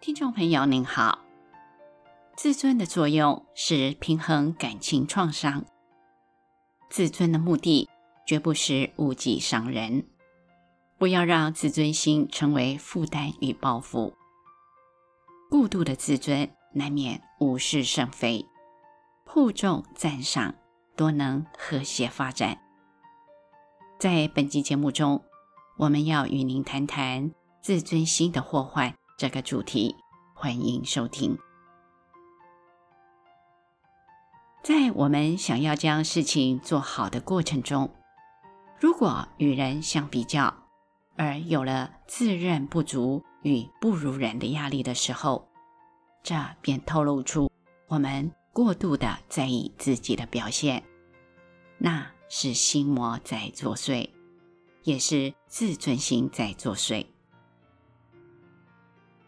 听众朋友您好，自尊的作用是平衡感情创伤。自尊的目的绝不是误己伤人，不要让自尊心成为负担与包袱。过度的自尊难免无事生非，负重赞赏多能和谐发展。在本期节目中，我们要与您谈谈自尊心的祸患。这个主题，欢迎收听。在我们想要将事情做好的过程中，如果与人相比较，而有了自认不足与不如人的压力的时候，这便透露出我们过度的在意自己的表现，那是心魔在作祟，也是自尊心在作祟。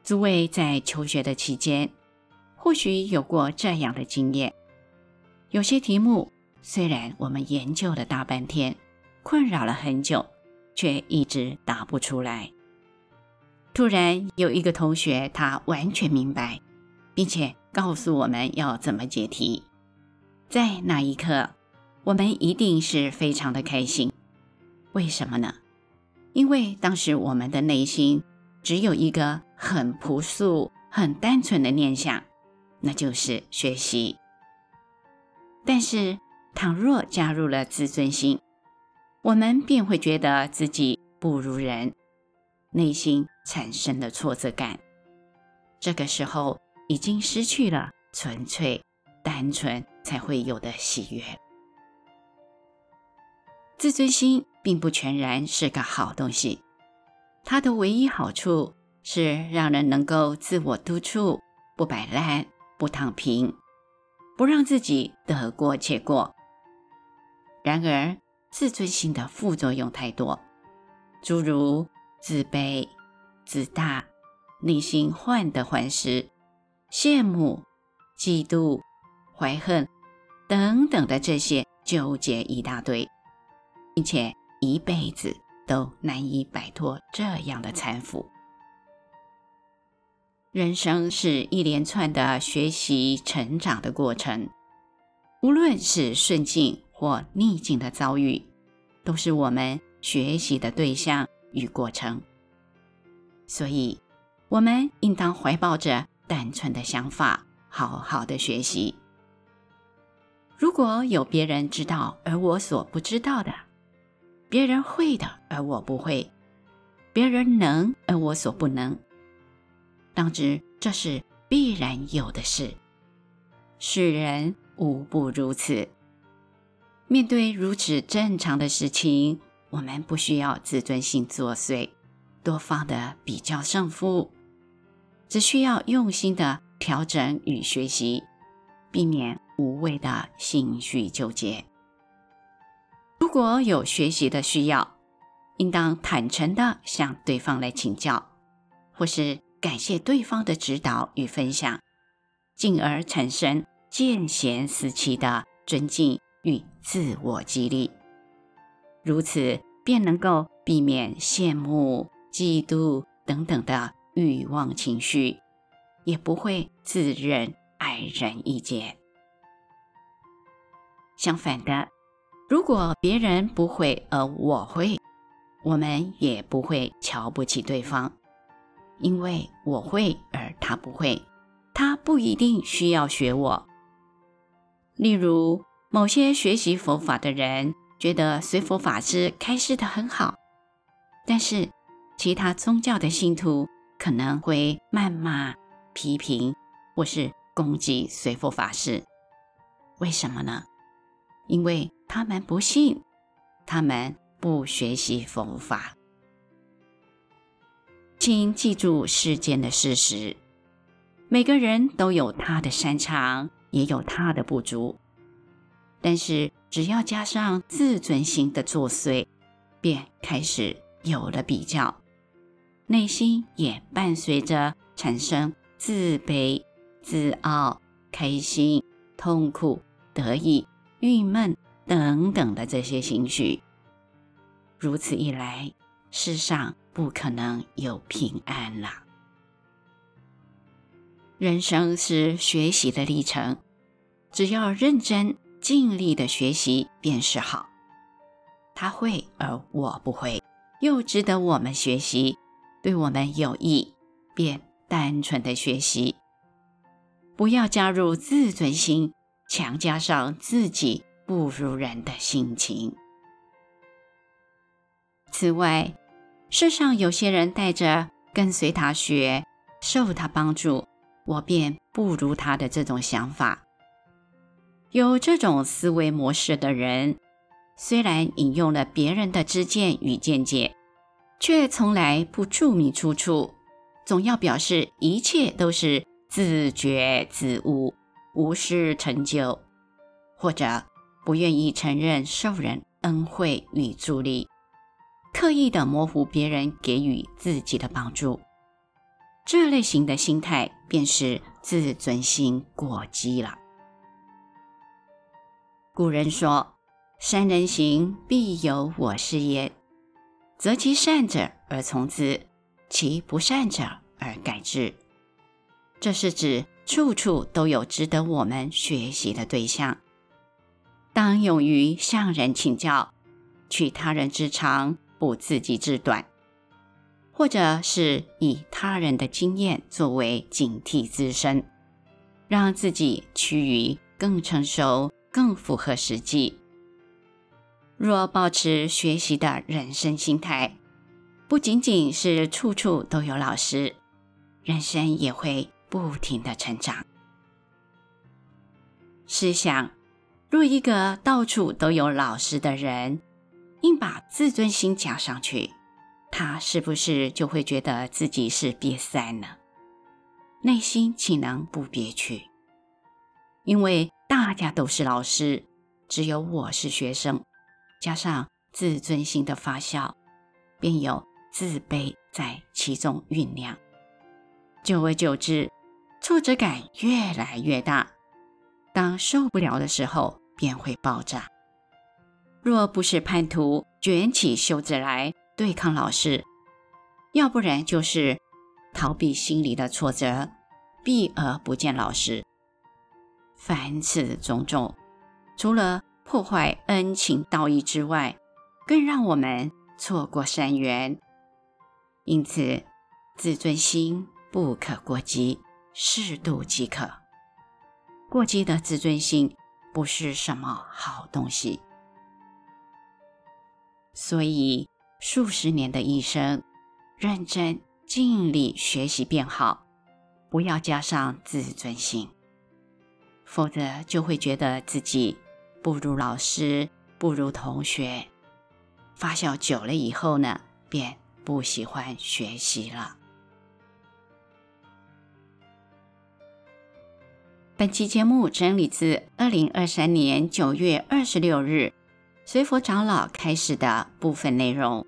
诸位在求学的期间，或许有过这样的经验：有些题目虽然我们研究了大半天，困扰了很久，却一直答不出来。突然有一个同学，他完全明白，并且告诉我们要怎么解题。在那一刻，我们一定是非常的开心。为什么呢？因为当时我们的内心只有一个。很朴素、很单纯的念想，那就是学习。但是，倘若加入了自尊心，我们便会觉得自己不如人，内心产生了挫折感。这个时候，已经失去了纯粹、单纯才会有的喜悦。自尊心并不全然是个好东西，它的唯一好处。是让人能够自我督促，不摆烂，不躺平，不让自己得过且过。然而，自尊心的副作用太多，诸如自卑、自大、内心患得患失、羡慕、嫉妒、怀恨等等的这些纠结一大堆，并且一辈子都难以摆脱这样的搀扶。人生是一连串的学习成长的过程，无论是顺境或逆境的遭遇，都是我们学习的对象与过程。所以，我们应当怀抱着单纯的想法，好好的学习。如果有别人知道而我所不知道的，别人会的而我不会，别人能而我所不能。当知这是必然有的事，世人无不如此。面对如此正常的事情，我们不需要自尊心作祟，多方的比较胜负，只需要用心的调整与学习，避免无谓的心绪纠结。如果有学习的需要，应当坦诚的向对方来请教，或是。感谢对方的指导与分享，进而产生见贤思齐的尊敬与自我激励，如此便能够避免羡慕、嫉妒等等的欲望情绪，也不会自认矮人一截。相反的，如果别人不会而我会，我们也不会瞧不起对方。因为我会，而他不会，他不一定需要学我。例如，某些学习佛法的人觉得随佛法师开示的很好，但是其他宗教的信徒可能会谩骂、批评或是攻击随佛法师。为什么呢？因为他们不信，他们不学习佛法。请记住世间的事实，每个人都有他的擅长，也有他的不足。但是，只要加上自尊心的作祟，便开始有了比较，内心也伴随着产生自卑、自傲、开心、痛苦、得意、郁闷等等的这些情绪。如此一来，世上不可能有平安了。人生是学习的历程，只要认真尽力的学习便是好。他会而我不会，又值得我们学习，对我们有益，便单纯的学习，不要加入自尊心，强加上自己不如人的心情。此外，世上有些人带着跟随他学、受他帮助，我便不如他的这种想法。有这种思维模式的人，虽然引用了别人的知见与见解，却从来不注明出处，总要表示一切都是自觉自悟、无师成就，或者不愿意承认受人恩惠与助力。刻意的模糊别人给予自己的帮助，这类型的心态便是自尊心过激了。古人说：“善人行，必有我师焉，择其善者而从之，其不善者而改之。”这是指处处都有值得我们学习的对象，当勇于向人请教，取他人之长。补自己之短，或者是以他人的经验作为警惕自身，让自己趋于更成熟、更符合实际。若保持学习的人生心态，不仅仅是处处都有老师，人生也会不停的成长。试想，若一个到处都有老师的人，硬把自尊心加上去，他是不是就会觉得自己是瘪三呢？内心岂能不憋屈？因为大家都是老师，只有我是学生，加上自尊心的发酵，便有自卑在其中酝酿。久而久之，挫折感越来越大，当受不了的时候，便会爆炸。若不是叛徒卷起袖子来对抗老师，要不然就是逃避心里的挫折，避而不见老师。凡此种种，除了破坏恩情道义之外，更让我们错过善缘。因此，自尊心不可过激，适度即可。过激的自尊心不是什么好东西。所以，数十年的一生，认真尽力学习便好，不要加上自尊心，否则就会觉得自己不如老师，不如同学。发酵久了以后呢，便不喜欢学习了。本期节目整理自二零二三年九月二十六日。随佛长老开始的部分内容，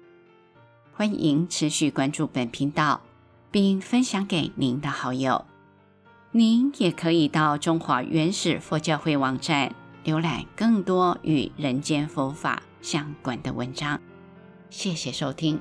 欢迎持续关注本频道，并分享给您的好友。您也可以到中华原始佛教会网站浏览更多与人间佛法相关的文章。谢谢收听。